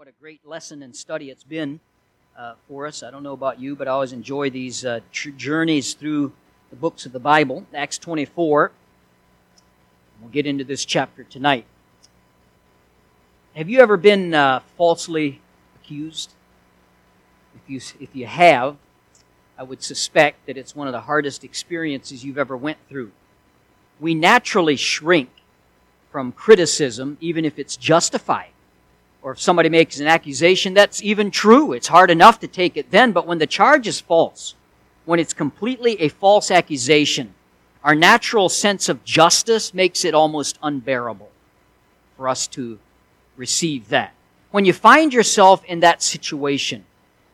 what a great lesson and study it's been uh, for us. I don't know about you, but I always enjoy these uh, tr- journeys through the books of the Bible. Acts 24. We'll get into this chapter tonight. Have you ever been uh, falsely accused? If you, if you have, I would suspect that it's one of the hardest experiences you've ever went through. We naturally shrink from criticism, even if it's justified or if somebody makes an accusation that's even true, it's hard enough to take it then. But when the charge is false, when it's completely a false accusation, our natural sense of justice makes it almost unbearable for us to receive that. When you find yourself in that situation,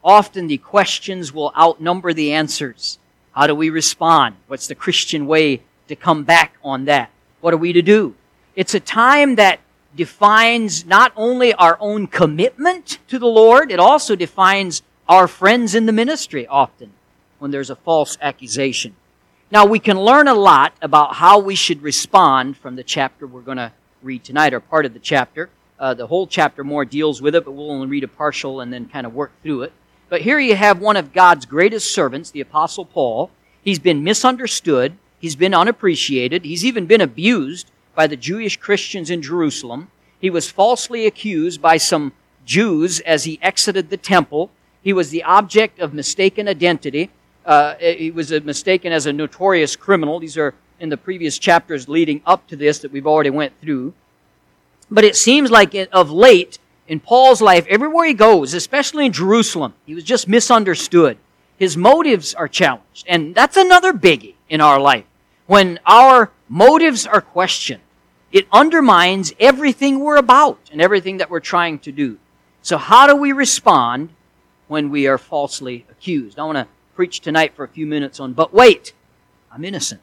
often the questions will outnumber the answers. How do we respond? What's the Christian way to come back on that? What are we to do? It's a time that defines not only our own commitment to the Lord, it also defines our friends in the ministry often when there's a false accusation. Now, we can learn a lot about how we should respond from the chapter we're going to read tonight, or part of the chapter. Uh, the whole chapter more deals with it, but we'll only read a partial and then kind of work through it. But here you have one of God's greatest servants, the Apostle Paul. He's been misunderstood, he's been unappreciated, he's even been abused by the Jewish Christians in Jerusalem. He was falsely accused by some Jews as he exited the temple. He was the object of mistaken identity. Uh, he was mistaken as a notorious criminal. These are in the previous chapters leading up to this that we've already went through. But it seems like of late in Paul's life, everywhere he goes, especially in Jerusalem, he was just misunderstood. His motives are challenged. And that's another biggie in our life. When our motives are questioned, it undermines everything we're about and everything that we're trying to do. So, how do we respond when we are falsely accused? I want to preach tonight for a few minutes on, but wait, I'm innocent.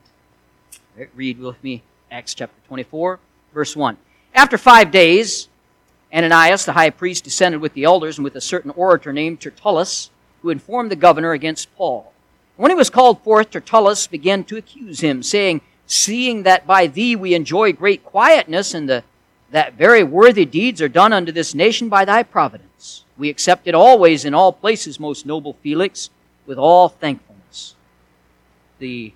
Read with me Acts chapter 24, verse 1. After five days, Ananias, the high priest, descended with the elders and with a certain orator named Tertullus, who informed the governor against Paul. When he was called forth, Tertullus began to accuse him, saying, seeing that by thee we enjoy great quietness, and the, that very worthy deeds are done unto this nation by thy providence. We accept it always in all places, most noble Felix, with all thankfulness. The,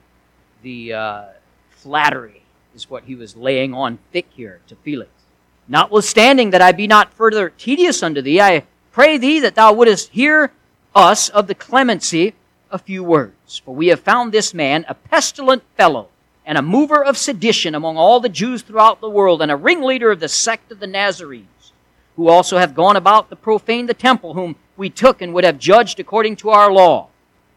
the uh, flattery is what he was laying on thick here to Felix. Notwithstanding that I be not further tedious unto thee, I pray thee that thou wouldest hear us of the clemency a few words. For we have found this man a pestilent fellow and a mover of sedition among all the Jews throughout the world, and a ringleader of the sect of the Nazarenes, who also have gone about to profane the temple, whom we took and would have judged according to our law.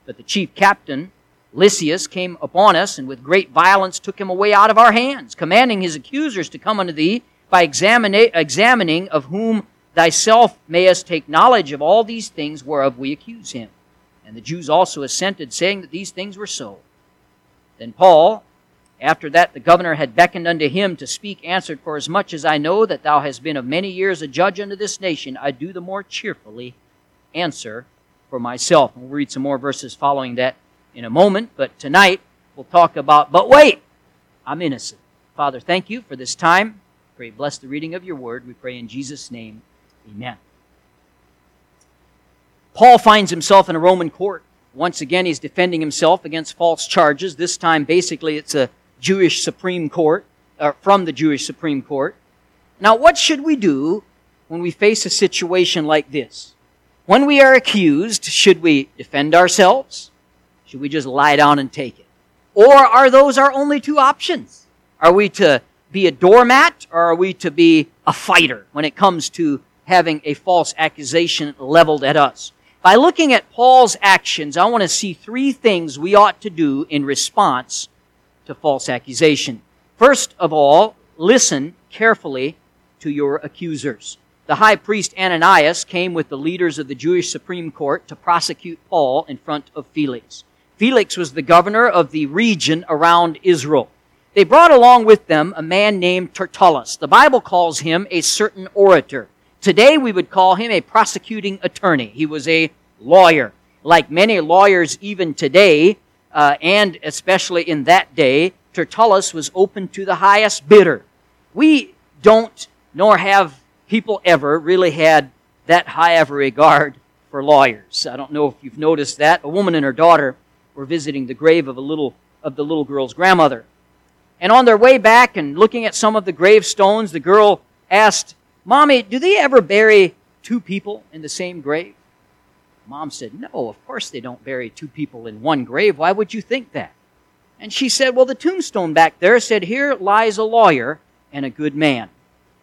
But the chief captain, Lysias, came upon us, and with great violence took him away out of our hands, commanding his accusers to come unto thee by examining of whom thyself mayest take knowledge of all these things whereof we accuse him. And the Jews also assented, saying that these things were so. Then Paul, after that, the governor had beckoned unto him to speak, answered, For as much as I know that thou hast been of many years a judge unto this nation, I do the more cheerfully answer for myself. We'll read some more verses following that in a moment, but tonight we'll talk about, but wait, I'm innocent. Father, thank you for this time. Pray, bless the reading of your word. We pray in Jesus' name. Amen. Paul finds himself in a Roman court. Once again, he's defending himself against false charges. This time, basically, it's a Jewish Supreme Court, or from the Jewish Supreme Court. Now, what should we do when we face a situation like this? When we are accused, should we defend ourselves? Should we just lie down and take it? Or are those our only two options? Are we to be a doormat or are we to be a fighter when it comes to having a false accusation leveled at us? By looking at Paul's actions, I want to see three things we ought to do in response to false accusation. First of all, listen carefully to your accusers. The high priest Ananias came with the leaders of the Jewish Supreme Court to prosecute Paul in front of Felix. Felix was the governor of the region around Israel. They brought along with them a man named Tertullus. The Bible calls him a certain orator. Today we would call him a prosecuting attorney. He was a lawyer. Like many lawyers even today, uh, and especially in that day, Tertullus was open to the highest bidder. We don't, nor have people ever really had that high of a regard for lawyers. I don't know if you've noticed that. A woman and her daughter were visiting the grave of a little of the little girl's grandmother. And on their way back and looking at some of the gravestones, the girl asked, Mommy, do they ever bury two people in the same grave? Mom said, No, of course they don't bury two people in one grave. Why would you think that? And she said, Well, the tombstone back there said, Here lies a lawyer and a good man.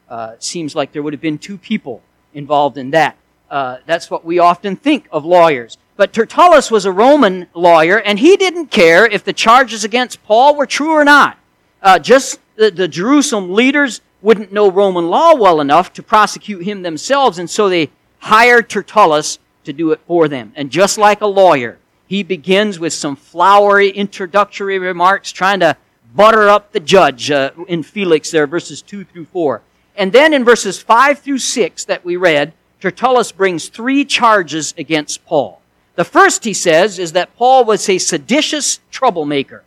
Uh, seems like there would have been two people involved in that. Uh, that's what we often think of lawyers. But Tertullus was a Roman lawyer, and he didn't care if the charges against Paul were true or not. Uh, just the, the Jerusalem leaders wouldn't know Roman law well enough to prosecute him themselves, and so they hired Tertullus to do it for them. And just like a lawyer, he begins with some flowery introductory remarks, trying to butter up the judge uh, in Felix there, verses 2 through 4. And then in verses 5 through 6 that we read, Tertullus brings three charges against Paul. The first, he says, is that Paul was a seditious troublemaker.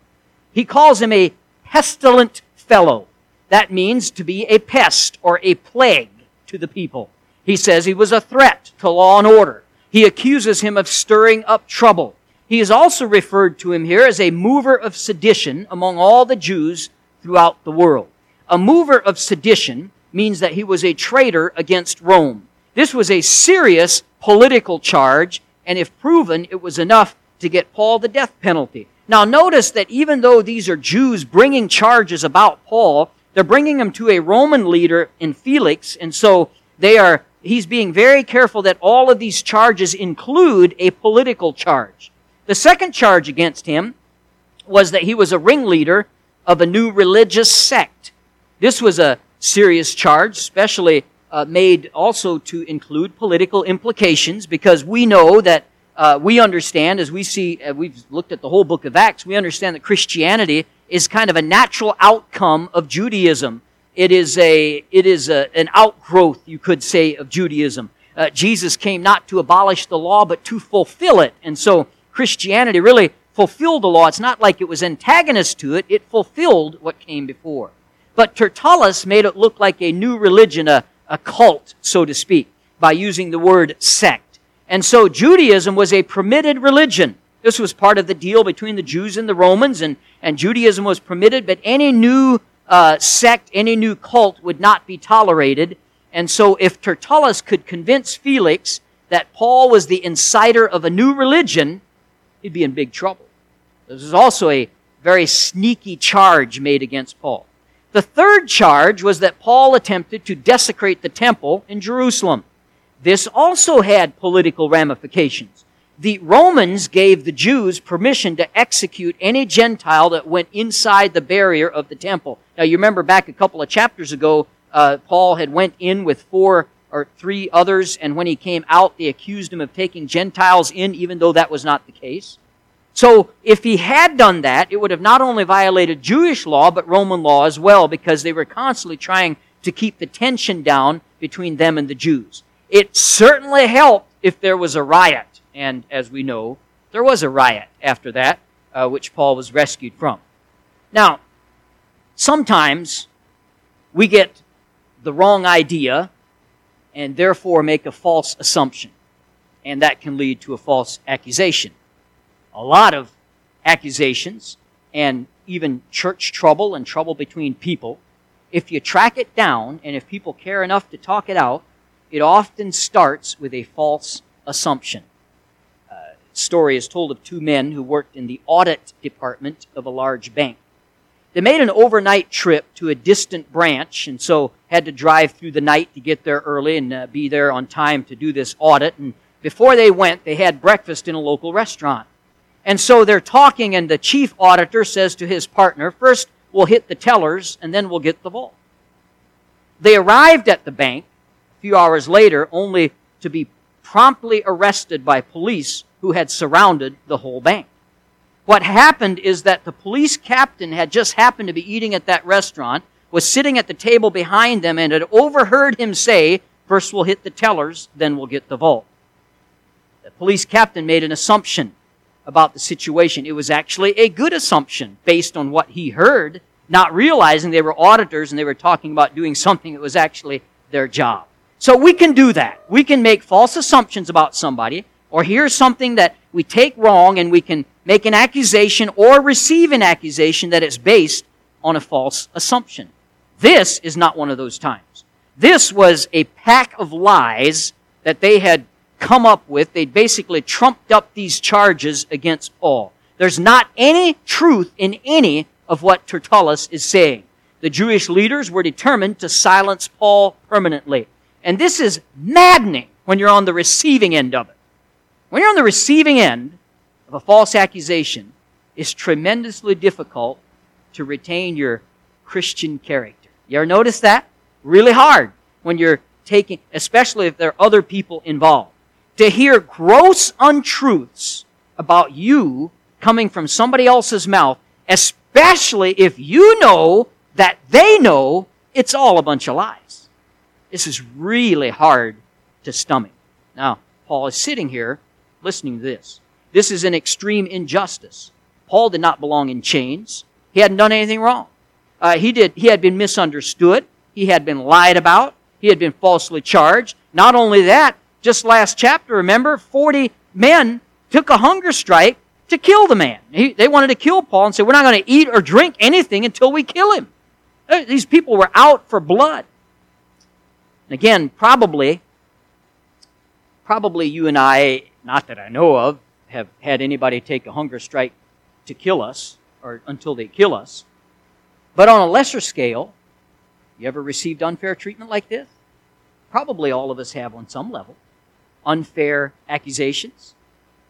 He calls him a pestilent fellow. That means to be a pest or a plague to the people. He says he was a threat to law and order. He accuses him of stirring up trouble. He is also referred to him here as a mover of sedition among all the Jews throughout the world. A mover of sedition means that he was a traitor against Rome. This was a serious political charge, and if proven, it was enough to get Paul the death penalty. Now notice that even though these are Jews bringing charges about Paul, they're bringing him to a Roman leader in Felix, and so they are, he's being very careful that all of these charges include a political charge. The second charge against him was that he was a ringleader of a new religious sect. This was a serious charge, especially uh, made also to include political implications because we know that uh, we understand as we see uh, we've looked at the whole book of acts we understand that christianity is kind of a natural outcome of judaism it is a it is a, an outgrowth you could say of judaism. Uh, jesus came not to abolish the law but to fulfill it. And so christianity really fulfilled the law. It's not like it was antagonist to it. It fulfilled what came before. But tertullus made it look like a new religion a, a cult, so to speak, by using the word sect. And so Judaism was a permitted religion. This was part of the deal between the Jews and the Romans, and, and Judaism was permitted, but any new uh, sect, any new cult would not be tolerated. And so if Tertullus could convince Felix that Paul was the inciter of a new religion, he'd be in big trouble. This is also a very sneaky charge made against Paul. The third charge was that Paul attempted to desecrate the temple in Jerusalem. This also had political ramifications. The Romans gave the Jews permission to execute any Gentile that went inside the barrier of the temple. Now you remember back a couple of chapters ago, uh, Paul had went in with four or three others, and when he came out, they accused him of taking Gentiles in, even though that was not the case. So if he had done that, it would have not only violated Jewish law, but Roman law as well, because they were constantly trying to keep the tension down between them and the Jews. It certainly helped if there was a riot. And as we know, there was a riot after that, uh, which Paul was rescued from. Now, sometimes we get the wrong idea and therefore make a false assumption. And that can lead to a false accusation a lot of accusations and even church trouble and trouble between people. If you track it down and if people care enough to talk it out, it often starts with a false assumption. Story is told of two men who worked in the audit department of a large bank. They made an overnight trip to a distant branch and so had to drive through the night to get there early and uh, be there on time to do this audit. And before they went, they had breakfast in a local restaurant. And so they're talking, and the chief auditor says to his partner, First, we'll hit the tellers, and then we'll get the vault. They arrived at the bank a few hours later, only to be promptly arrested by police who had surrounded the whole bank. What happened is that the police captain had just happened to be eating at that restaurant, was sitting at the table behind them, and had overheard him say, First we'll hit the tellers, then we'll get the vault. The police captain made an assumption about the situation. It was actually a good assumption based on what he heard, not realizing they were auditors and they were talking about doing something that was actually their job. So we can do that. We can make false assumptions about somebody or here's something that we take wrong and we can make an accusation or receive an accusation that is based on a false assumption. This is not one of those times. This was a pack of lies that they had come up with. They'd basically trumped up these charges against Paul. There's not any truth in any of what Tertullus is saying. The Jewish leaders were determined to silence Paul permanently. And this is maddening when you're on the receiving end of it. When you're on the receiving end of a false accusation, it's tremendously difficult to retain your Christian character. You ever notice that? Really hard when you're taking, especially if there are other people involved. To hear gross untruths about you coming from somebody else's mouth, especially if you know that they know it's all a bunch of lies. This is really hard to stomach. Now, Paul is sitting here listening to this. This is an extreme injustice. Paul did not belong in chains. He hadn't done anything wrong. Uh, he did. He had been misunderstood. He had been lied about. He had been falsely charged. Not only that, just last chapter, remember, 40 men took a hunger strike to kill the man. He, they wanted to kill Paul and said, We're not going to eat or drink anything until we kill him. Uh, these people were out for blood. And again, probably, probably you and I, not that I know of, have had anybody take a hunger strike to kill us or until they kill us. But on a lesser scale, you ever received unfair treatment like this? Probably all of us have on some level. Unfair accusations,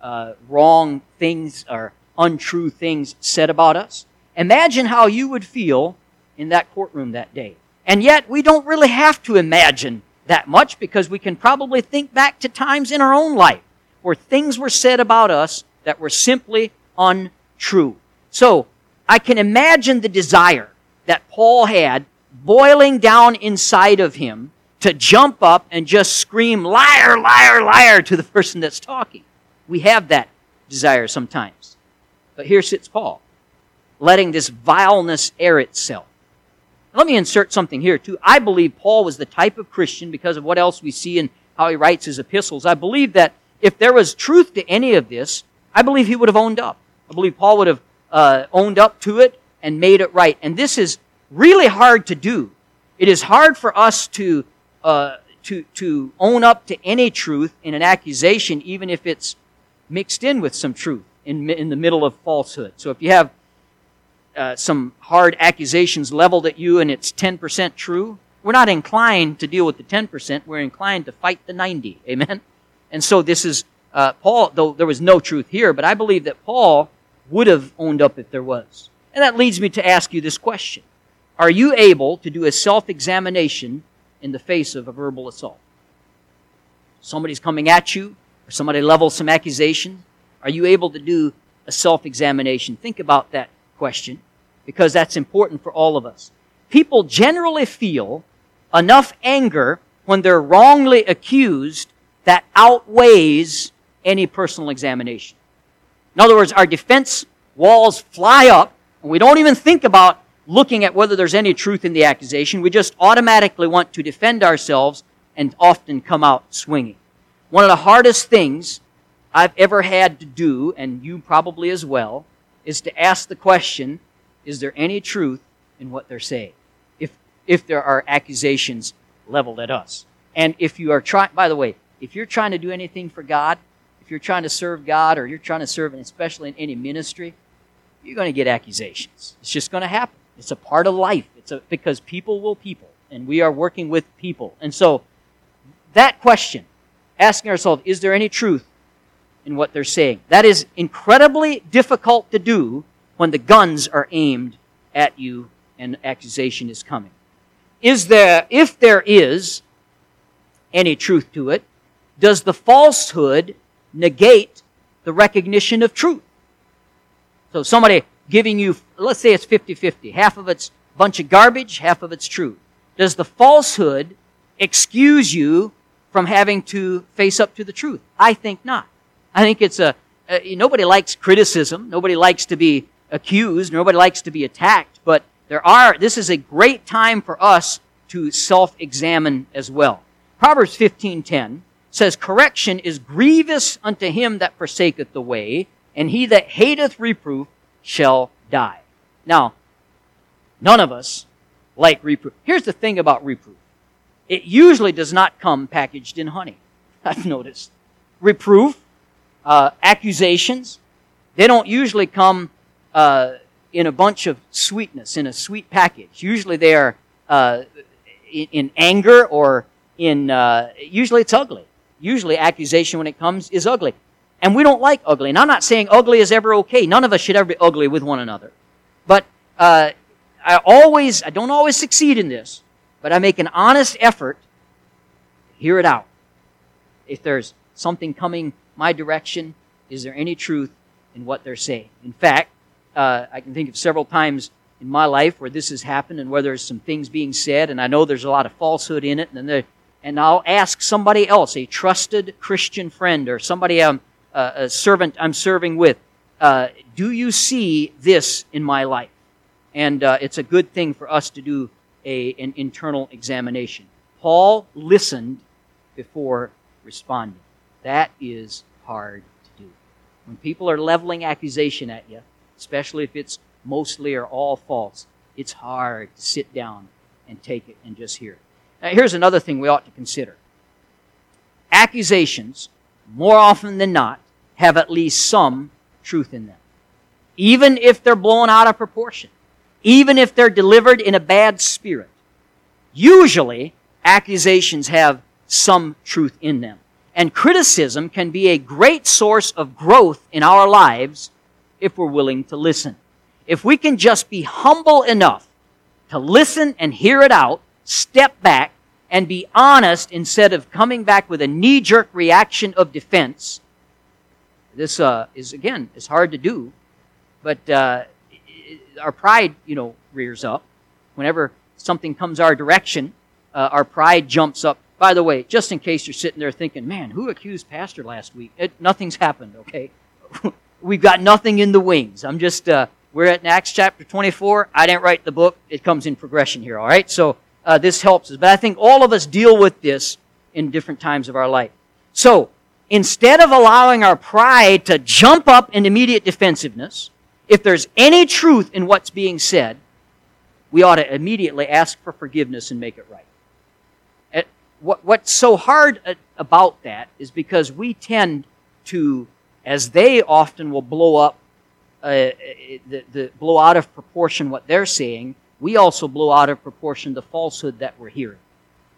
uh, wrong things or untrue things said about us. Imagine how you would feel in that courtroom that day. And yet, we don't really have to imagine that much because we can probably think back to times in our own life where things were said about us that were simply untrue. So, I can imagine the desire that Paul had boiling down inside of him to jump up and just scream, liar, liar, liar to the person that's talking. We have that desire sometimes. But here sits Paul, letting this vileness air itself. Let me insert something here, too. I believe Paul was the type of Christian because of what else we see in how he writes his epistles. I believe that if there was truth to any of this, I believe he would have owned up. I believe Paul would have uh, owned up to it and made it right. And this is really hard to do. It is hard for us to, uh, to, to own up to any truth in an accusation, even if it's mixed in with some truth in, in the middle of falsehood. So if you have uh, some hard accusations leveled at you and it's 10% true, we're not inclined to deal with the 10%. We're inclined to fight the 90. Amen? And so this is, uh, Paul, though there was no truth here, but I believe that Paul would have owned up if there was. And that leads me to ask you this question. Are you able to do a self-examination in the face of a verbal assault? Somebody's coming at you, or somebody levels some accusation. Are you able to do a self-examination? Think about that question because that's important for all of us. People generally feel enough anger when they're wrongly accused that outweighs any personal examination. In other words, our defense walls fly up, and we don't even think about looking at whether there's any truth in the accusation. We just automatically want to defend ourselves and often come out swinging. One of the hardest things I've ever had to do, and you probably as well, is to ask the question, is there any truth in what they're saying? If, if there are accusations leveled at us. And if you are trying, by the way, if you're trying to do anything for God, if you're trying to serve God or you're trying to serve, especially in any ministry, you're going to get accusations. It's just going to happen. It's a part of life. It's a, because people will people, and we are working with people. And so, that question, asking ourselves, is there any truth in what they're saying. That is incredibly difficult to do when the guns are aimed at you and accusation is coming. Is there, if there is any truth to it, does the falsehood negate the recognition of truth? So somebody giving you, let's say it's 50-50. Half of it's a bunch of garbage, half of it's true. Does the falsehood excuse you from having to face up to the truth? I think not. I think it's a, a nobody likes criticism. Nobody likes to be accused. Nobody likes to be attacked. But there are, this is a great time for us to self-examine as well. Proverbs 15:10 says, Correction is grievous unto him that forsaketh the way, and he that hateth reproof shall die. Now, none of us like reproof. Here's the thing about reproof. It usually does not come packaged in honey. I've noticed. Reproof, uh, accusations, they don't usually come uh, in a bunch of sweetness, in a sweet package. Usually they are uh, in, in, anger or in, uh, usually it's ugly. Usually accusation when it comes is ugly. And we don't like ugly. And I'm not saying ugly is ever okay. None of us should ever be ugly with one another. But uh, I always, I don't always succeed in this, but I make an honest effort to hear it out. If there's something coming my direction, is there any truth in what they're saying? In fact, uh, I can think of several times in my life where this has happened and where there's some things being said, and I know there's a lot of falsehood in it, and then and I'll ask somebody else, a trusted Christian friend or somebody I'm uh, a servant I'm serving with, uh, do you see this in my life? And uh, it's a good thing for us to do a, an internal examination. Paul listened before responding. That is hard to do. When people are leveling accusation at you, especially if it's mostly or all false, it's hard to sit down and take it and just hear it. Now, here's another thing we ought to consider. Accusations, more often than not, have at least some truth in them. Even if they're blown out of proportion. Even if they're delivered in a bad spirit. Usually, accusations have some truth in them. And criticism can be a great source of growth in our lives if we're willing to listen. If we can just be humble enough to listen and hear it out, step back, and be honest instead of coming back with a knee jerk reaction of defense. This uh, is, again, is hard to do, but uh, our pride, you know, rears up. Whenever something comes our direction, uh, our pride jumps up. By the way, just in case you're sitting there thinking, man, who accused Pastor last week? It, nothing's happened, okay? We've got nothing in the wings. I'm just, uh, we're at Acts chapter 24. I didn't write the book. It comes in progression here, all right? So uh, this helps us. But I think all of us deal with this in different times of our life. So, instead of allowing our pride to jump up in immediate defensiveness, if there's any truth in what's being said, we ought to immediately ask for forgiveness and make it right. What, what's so hard about that is because we tend to as they often will blow up, uh, the, the, blow out of proportion what they're saying, we also blow out of proportion the falsehood that we're hearing.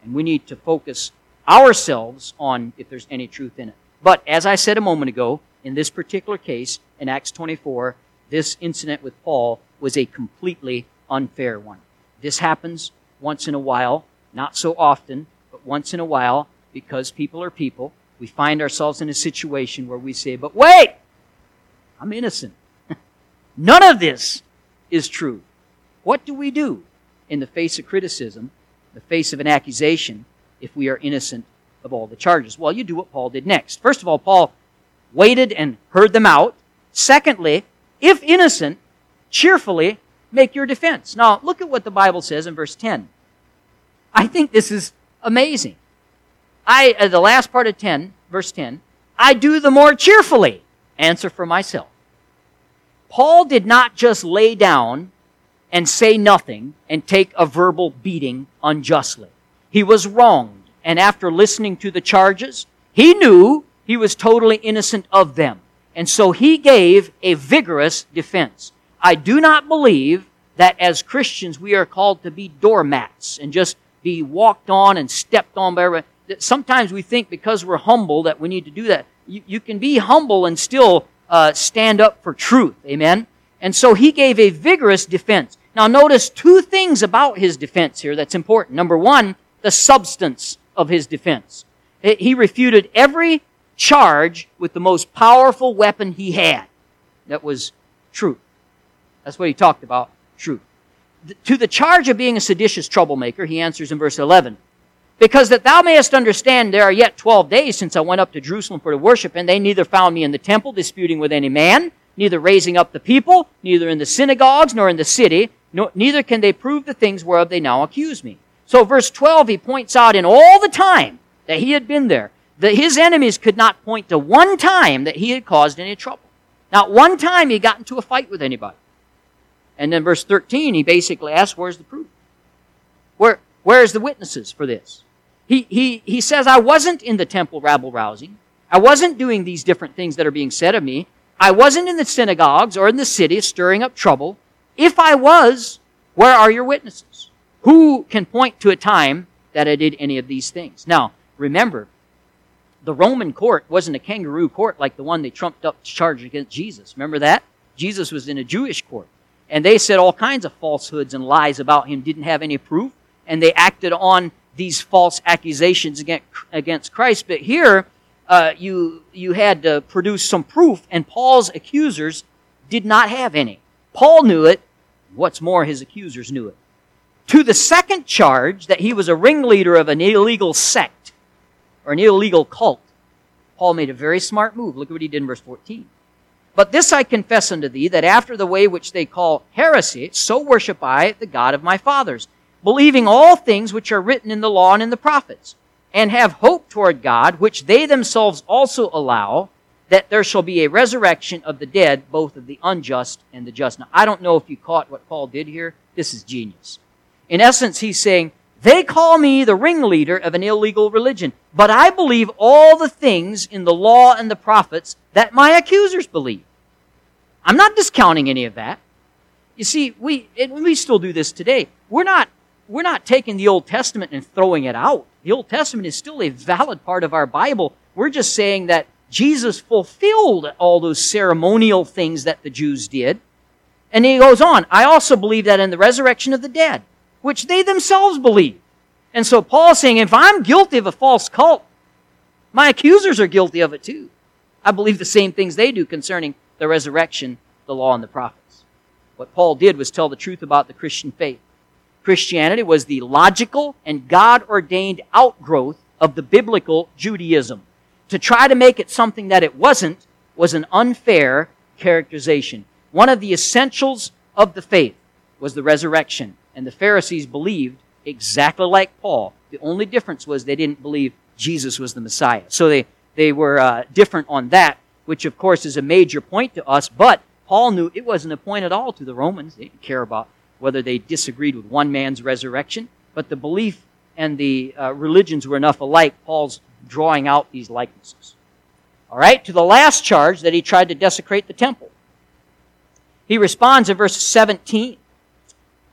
And we need to focus ourselves on if there's any truth in it. But as I said a moment ago, in this particular case, in Acts 24, this incident with Paul was a completely unfair one. This happens once in a while, not so often, but once in a while, because people are people, we find ourselves in a situation where we say, but wait, I'm innocent. None of this is true. What do we do in the face of criticism, the face of an accusation, if we are innocent of all the charges? Well, you do what Paul did next. First of all, Paul waited and heard them out. Secondly, if innocent, cheerfully make your defense. Now, look at what the Bible says in verse 10. I think this is amazing. I, uh, the last part of 10, verse 10, I do the more cheerfully answer for myself. Paul did not just lay down and say nothing and take a verbal beating unjustly. He was wronged, and after listening to the charges, he knew he was totally innocent of them. And so he gave a vigorous defense. I do not believe that as Christians we are called to be doormats and just be walked on and stepped on by everybody sometimes we think because we're humble that we need to do that. You, you can be humble and still uh, stand up for truth. Amen? And so he gave a vigorous defense. Now notice two things about his defense here that's important. Number one, the substance of his defense. He refuted every charge with the most powerful weapon he had. That was truth. That's what he talked about, truth. To the charge of being a seditious troublemaker, he answers in verse 11, because that thou mayest understand there are yet twelve days since I went up to Jerusalem for to worship, and they neither found me in the temple disputing with any man, neither raising up the people, neither in the synagogues, nor in the city, neither can they prove the things whereof they now accuse me. So verse 12, he points out in all the time that he had been there. That his enemies could not point to one time that he had caused any trouble. Not one time he got into a fight with anybody. And then verse 13, he basically asks, where's the proof? Where, where's the witnesses for this? He, he, he says, I wasn't in the temple rabble rousing. I wasn't doing these different things that are being said of me. I wasn't in the synagogues or in the city stirring up trouble. If I was, where are your witnesses? Who can point to a time that I did any of these things? Now, remember, the Roman court wasn't a kangaroo court like the one they trumped up to charge against Jesus. Remember that? Jesus was in a Jewish court. And they said all kinds of falsehoods and lies about him, didn't have any proof, and they acted on these false accusations against Christ. But here, uh, you, you had to produce some proof, and Paul's accusers did not have any. Paul knew it. What's more, his accusers knew it. To the second charge that he was a ringleader of an illegal sect or an illegal cult, Paul made a very smart move. Look at what he did in verse 14. But this I confess unto thee, that after the way which they call heresy, so worship I the God of my fathers, believing all things which are written in the law and in the prophets, and have hope toward God, which they themselves also allow, that there shall be a resurrection of the dead, both of the unjust and the just. Now, I don't know if you caught what Paul did here. This is genius. In essence, he's saying, they call me the ringleader of an illegal religion, but I believe all the things in the law and the prophets that my accusers believe. I'm not discounting any of that. You see, we, we still do this today. We're not, we're not taking the Old Testament and throwing it out. The Old Testament is still a valid part of our Bible. We're just saying that Jesus fulfilled all those ceremonial things that the Jews did. And he goes on, I also believe that in the resurrection of the dead, which they themselves believe. And so Paul's saying, if I'm guilty of a false cult, my accusers are guilty of it too. I believe the same things they do concerning the resurrection, the law, and the prophets. What Paul did was tell the truth about the Christian faith. Christianity was the logical and God ordained outgrowth of the biblical Judaism. To try to make it something that it wasn't was an unfair characterization. One of the essentials of the faith was the resurrection, and the Pharisees believed exactly like Paul. The only difference was they didn't believe Jesus was the Messiah. So they, they were uh, different on that, which of course is a major point to us, but Paul knew it wasn't a point at all to the Romans. They didn't care about whether they disagreed with one man's resurrection, but the belief and the uh, religions were enough alike. Paul's drawing out these likenesses. All right, to the last charge that he tried to desecrate the temple. He responds in verse 17.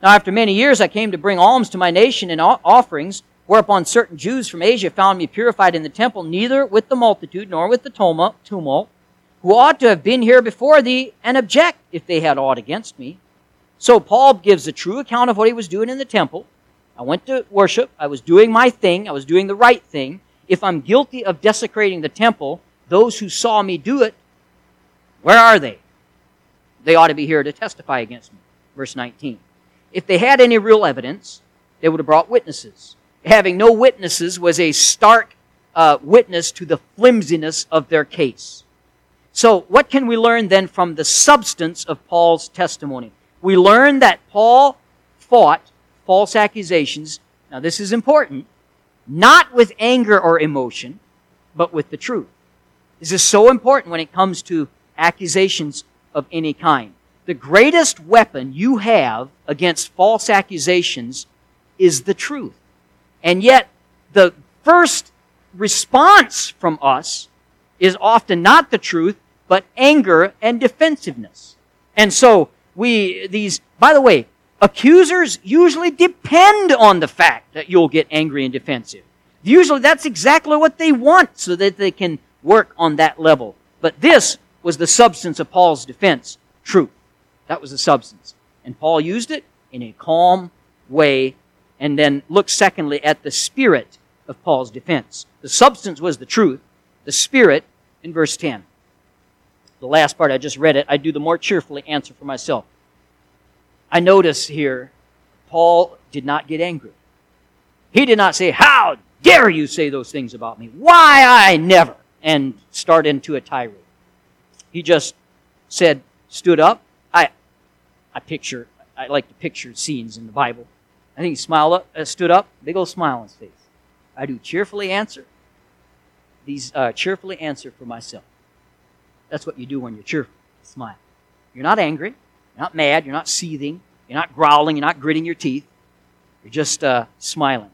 Now, after many years, I came to bring alms to my nation and offerings, whereupon certain Jews from Asia found me purified in the temple, neither with the multitude nor with the tumult, who ought to have been here before thee, and object if they had aught against me. So Paul gives a true account of what he was doing in the temple. I went to worship. I was doing my thing. I was doing the right thing. If I'm guilty of desecrating the temple, those who saw me do it, where are they? They ought to be here to testify against me. Verse 19. If they had any real evidence, they would have brought witnesses. Having no witnesses was a stark uh, witness to the flimsiness of their case. So, what can we learn then from the substance of Paul's testimony? we learn that Paul fought false accusations. Now, this is important. Not with anger or emotion, but with the truth. This is so important when it comes to accusations of any kind. The greatest weapon you have against false accusations is the truth. And yet, the first response from us is often not the truth, but anger and defensiveness. And so, we, these, by the way, accusers usually depend on the fact that you'll get angry and defensive. Usually that's exactly what they want so that they can work on that level. But this was the substance of Paul's defense. Truth. That was the substance. And Paul used it in a calm way and then looked secondly at the spirit of Paul's defense. The substance was the truth. The spirit in verse 10 the last part, I just read it, I do the more cheerfully answer for myself. I notice here, Paul did not get angry. He did not say, How dare you say those things about me? Why I never? And start into a tirade. He just said, stood up. I, I picture, I like to picture scenes in the Bible. I think he smiled up, uh, stood up, big old smile on his face. I do cheerfully answer these uh, cheerfully answer for myself. That's what you do when you're cheerful. Smile. You're not angry. You're not mad. You're not seething. You're not growling. You're not gritting your teeth. You're just uh, smiling.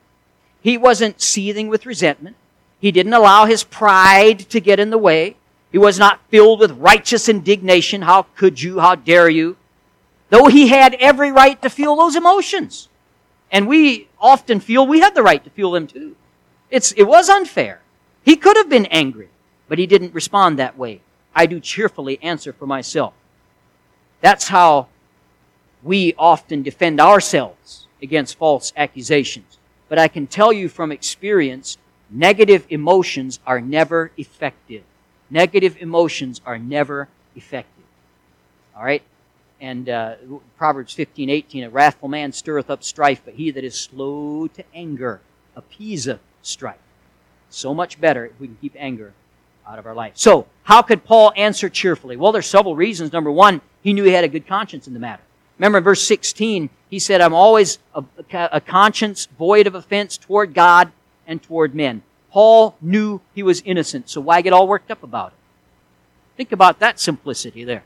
He wasn't seething with resentment. He didn't allow his pride to get in the way. He was not filled with righteous indignation. How could you? How dare you? Though he had every right to feel those emotions. And we often feel we have the right to feel them too. It's, it was unfair. He could have been angry, but he didn't respond that way. I do cheerfully answer for myself. That's how we often defend ourselves against false accusations. But I can tell you from experience, negative emotions are never effective. Negative emotions are never effective. All right? And uh, Proverbs 15, 18, a wrathful man stirreth up strife, but he that is slow to anger appeaseth strife. So much better if we can keep anger out of our life. So, how could Paul answer cheerfully? Well, there's several reasons. Number one, he knew he had a good conscience in the matter. Remember in verse 16, he said, I'm always a, a conscience void of offense toward God and toward men. Paul knew he was innocent, so why get all worked up about it? Think about that simplicity there.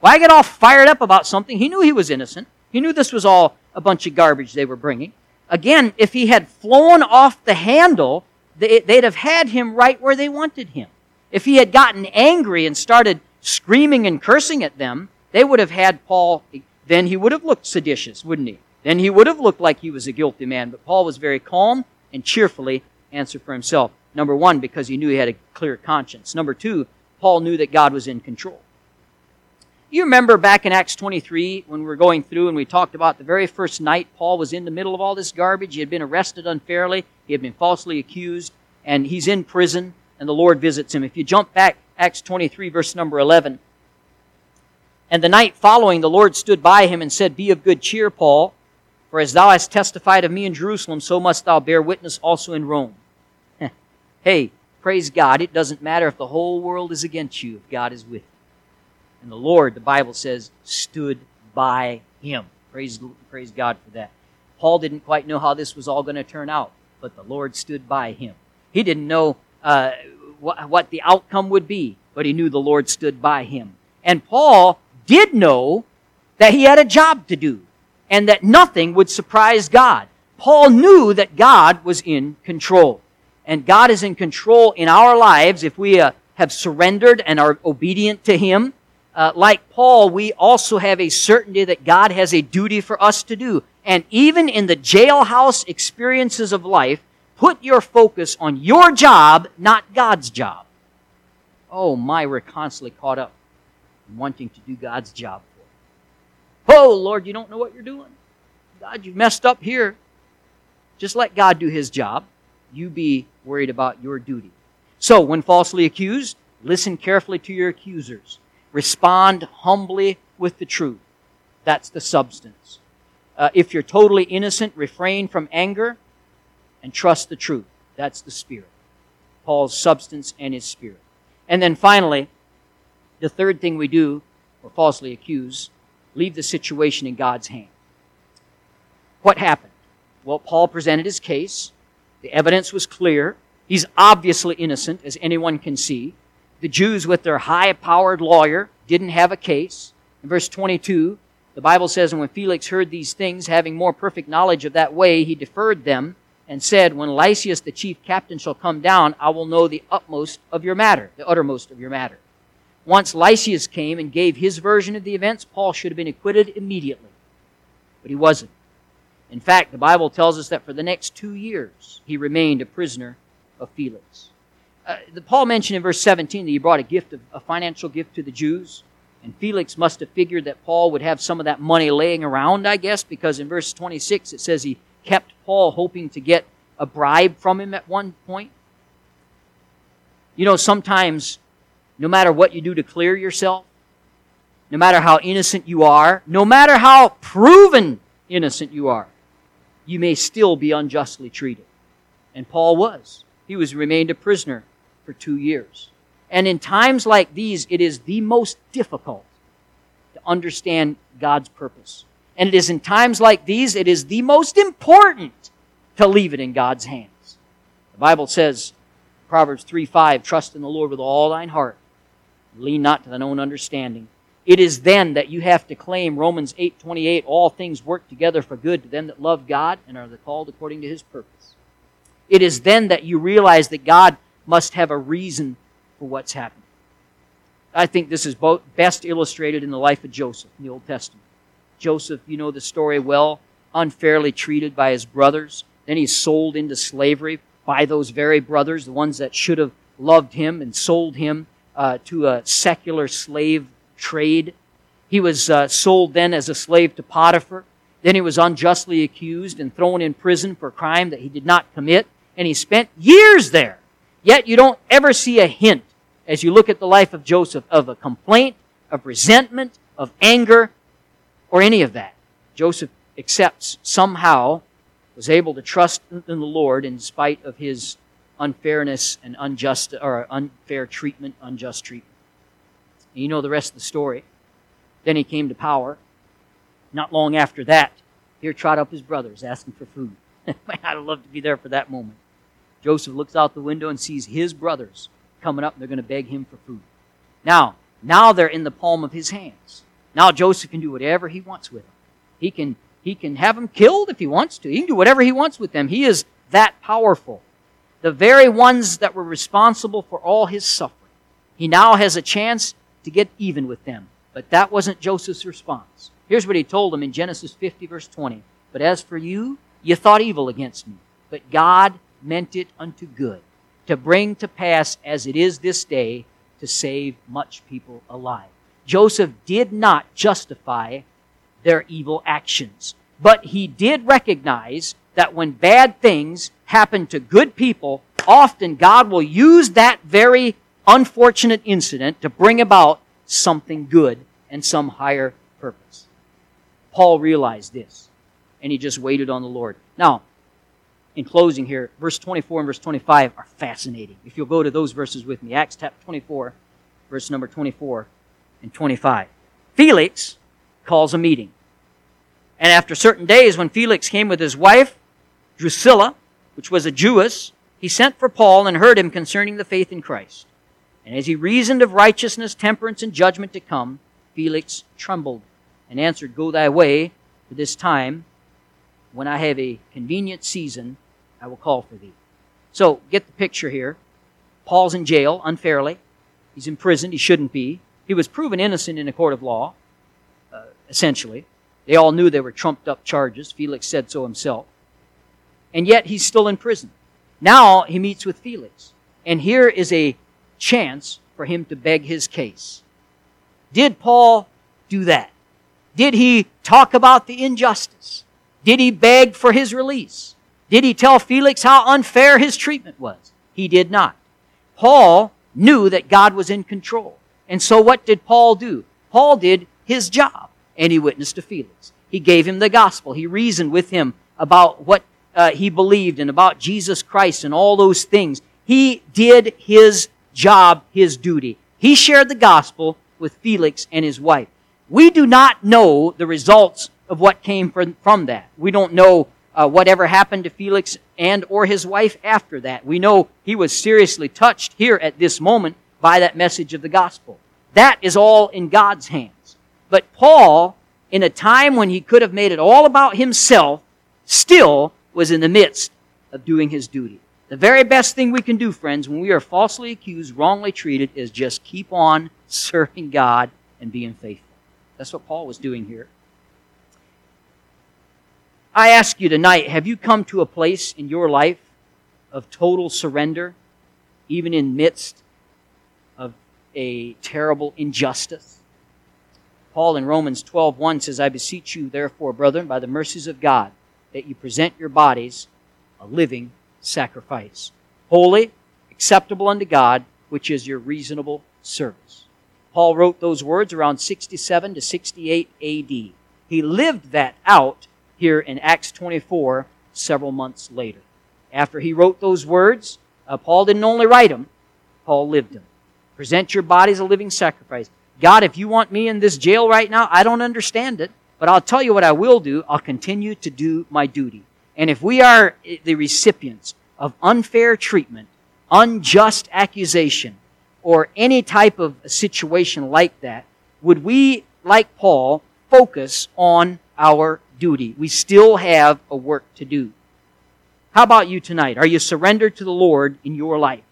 Why get all fired up about something? He knew he was innocent. He knew this was all a bunch of garbage they were bringing. Again, if he had flown off the handle, they'd have had him right where they wanted him. If he had gotten angry and started screaming and cursing at them, they would have had Paul, then he would have looked seditious, wouldn't he? Then he would have looked like he was a guilty man. But Paul was very calm and cheerfully answered for himself. Number one, because he knew he had a clear conscience. Number two, Paul knew that God was in control. You remember back in Acts 23 when we were going through and we talked about the very first night Paul was in the middle of all this garbage. He had been arrested unfairly, he had been falsely accused, and he's in prison and the Lord visits him. If you jump back, Acts 23, verse number 11. And the night following, the Lord stood by him and said, Be of good cheer, Paul, for as thou hast testified of me in Jerusalem, so must thou bear witness also in Rome. hey, praise God. It doesn't matter if the whole world is against you, if God is with you. And the Lord, the Bible says, stood by him. Praise, praise God for that. Paul didn't quite know how this was all going to turn out, but the Lord stood by him. He didn't know uh, what, what the outcome would be, but he knew the Lord stood by him. And Paul did know that he had a job to do and that nothing would surprise God. Paul knew that God was in control. And God is in control in our lives if we uh, have surrendered and are obedient to Him. Uh, like Paul, we also have a certainty that God has a duty for us to do. And even in the jailhouse experiences of life, Put your focus on your job, not God's job. Oh my, we're constantly caught up wanting to do God's job for. Oh Lord, you don't know what you're doing. God, you've messed up here. Just let God do his job. You be worried about your duty. So, when falsely accused, listen carefully to your accusers. Respond humbly with the truth. That's the substance. Uh, if you're totally innocent, refrain from anger and trust the truth. That's the Spirit. Paul's substance and his Spirit. And then finally, the third thing we do, or falsely accuse, leave the situation in God's hand. What happened? Well, Paul presented his case. The evidence was clear. He's obviously innocent, as anyone can see. The Jews, with their high powered lawyer, didn't have a case. In verse 22, the Bible says, And when Felix heard these things, having more perfect knowledge of that way, he deferred them and said, When Lysias the chief captain shall come down, I will know the utmost of your matter, the uttermost of your matter. Once Lysias came and gave his version of the events, Paul should have been acquitted immediately. But he wasn't. In fact, the Bible tells us that for the next two years, he remained a prisoner of Felix. Uh, the, Paul mentioned in verse 17 that he brought a gift, of, a financial gift to the Jews. And Felix must have figured that Paul would have some of that money laying around, I guess, because in verse 26 it says he kept Paul hoping to get a bribe from him at one point? You know, sometimes, no matter what you do to clear yourself, no matter how innocent you are, no matter how proven innocent you are, you may still be unjustly treated. And Paul was. He was remained a prisoner for two years. And in times like these, it is the most difficult to understand God's purpose. And it is in times like these, it is the most important to leave it in God's hands. The Bible says Proverbs 3 5, trust in the Lord with all thine heart. Lean not to thine own understanding. It is then that you have to claim Romans 8 28, all things work together for good to them that love God and are called according to his purpose. It is then that you realize that God must have a reason for what's happening. I think this is both best illustrated in the life of Joseph in the Old Testament. Joseph, you know the story well, unfairly treated by his brothers. Then he's sold into slavery by those very brothers, the ones that should have loved him and sold him uh, to a secular slave trade. He was uh, sold then as a slave to Potiphar. Then he was unjustly accused and thrown in prison for a crime that he did not commit. And he spent years there. Yet you don't ever see a hint as you look at the life of Joseph of a complaint, of resentment, of anger, or any of that. Joseph accepts somehow was able to trust in the Lord in spite of his unfairness and unjust or unfair treatment, unjust treatment. And you know the rest of the story. Then he came to power. Not long after that, here trot up his brothers asking for food. I'd love to be there for that moment. Joseph looks out the window and sees his brothers coming up and they're going to beg him for food. Now, now they're in the palm of his hands. Now Joseph can do whatever he wants with them. He can, he can have them killed if he wants to. He can do whatever he wants with them. He is that powerful. The very ones that were responsible for all his suffering. He now has a chance to get even with them. But that wasn't Joseph's response. Here's what he told them in Genesis 50, verse 20. But as for you, you thought evil against me, but God meant it unto good to bring to pass as it is this day to save much people alive. Joseph did not justify their evil actions, but he did recognize that when bad things happen to good people, often God will use that very unfortunate incident to bring about something good and some higher purpose. Paul realized this, and he just waited on the Lord. Now, in closing here, verse 24 and verse 25 are fascinating. If you'll go to those verses with me, Acts chapter 24, verse number 24 and 25. Felix calls a meeting. And after certain days, when Felix came with his wife, Drusilla, which was a Jewess, he sent for Paul and heard him concerning the faith in Christ. And as he reasoned of righteousness, temperance, and judgment to come, Felix trembled and answered, Go thy way for this time. When I have a convenient season, I will call for thee. So, get the picture here. Paul's in jail unfairly. He's imprisoned. He shouldn't be. He was proven innocent in a court of law, uh, essentially. They all knew they were trumped up charges. Felix said so himself. And yet he's still in prison. Now he meets with Felix. And here is a chance for him to beg his case. Did Paul do that? Did he talk about the injustice? Did he beg for his release? Did he tell Felix how unfair his treatment was? He did not. Paul knew that God was in control. And so what did Paul do? Paul did his job and he witnessed to Felix. He gave him the gospel. He reasoned with him about what uh, he believed and about Jesus Christ and all those things. He did his job, his duty. He shared the gospel with Felix and his wife. We do not know the results of what came from, from that. We don't know uh, whatever happened to Felix and or his wife after that. We know he was seriously touched here at this moment by that message of the gospel. That is all in God's hands. But Paul, in a time when he could have made it all about himself, still was in the midst of doing his duty. The very best thing we can do, friends, when we are falsely accused, wrongly treated, is just keep on serving God and being faithful. That's what Paul was doing here. I ask you tonight have you come to a place in your life of total surrender, even in midst of a terrible injustice? Paul in Romans 12:1 says, I beseech you, therefore, brethren, by the mercies of God, that you present your bodies a living sacrifice, holy, acceptable unto God, which is your reasonable service. Paul wrote those words around 67 to 68 AD. He lived that out here in Acts 24 several months later. After he wrote those words, uh, Paul didn't only write them, Paul lived them. Present your bodies a living sacrifice. God, if you want me in this jail right now, I don't understand it, but I'll tell you what I will do. I'll continue to do my duty. And if we are the recipients of unfair treatment, unjust accusation or any type of situation like that, would we, like Paul, focus on our duty? We still have a work to do. How about you tonight? Are you surrendered to the Lord in your life?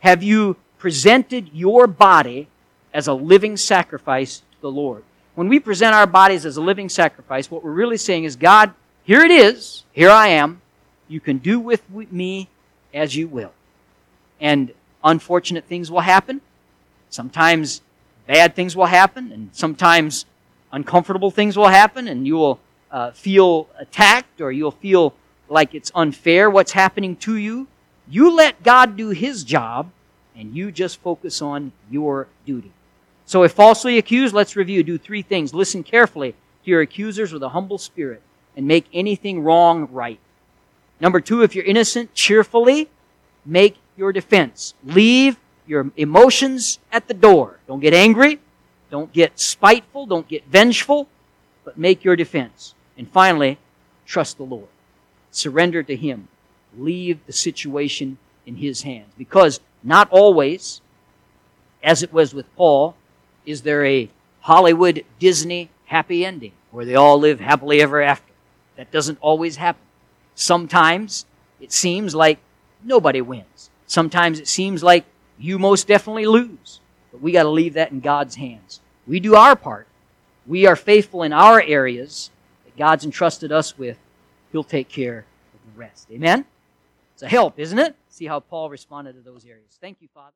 Have you presented your body as a living sacrifice to the Lord? When we present our bodies as a living sacrifice, what we're really saying is, God, here it is. Here I am. You can do with me as you will. And unfortunate things will happen. Sometimes bad things will happen, and sometimes uncomfortable things will happen, and you will uh, feel attacked or you'll feel like it's unfair what's happening to you. You let God do His job, and you just focus on your duty. So, if falsely accused, let's review. Do three things. Listen carefully to your accusers with a humble spirit and make anything wrong right. Number two, if you're innocent, cheerfully make your defense. Leave your emotions at the door. Don't get angry. Don't get spiteful. Don't get vengeful. But make your defense. And finally, trust the Lord. Surrender to Him. Leave the situation in His hands. Because not always, as it was with Paul, is there a Hollywood Disney happy ending where they all live happily ever after. That doesn't always happen. Sometimes it seems like nobody wins. Sometimes it seems like you most definitely lose. But we got to leave that in God's hands. We do our part. We are faithful in our areas that God's entrusted us with. He'll take care of the rest. Amen? It's a help, isn't it? See how Paul responded to those areas. Thank you, Father.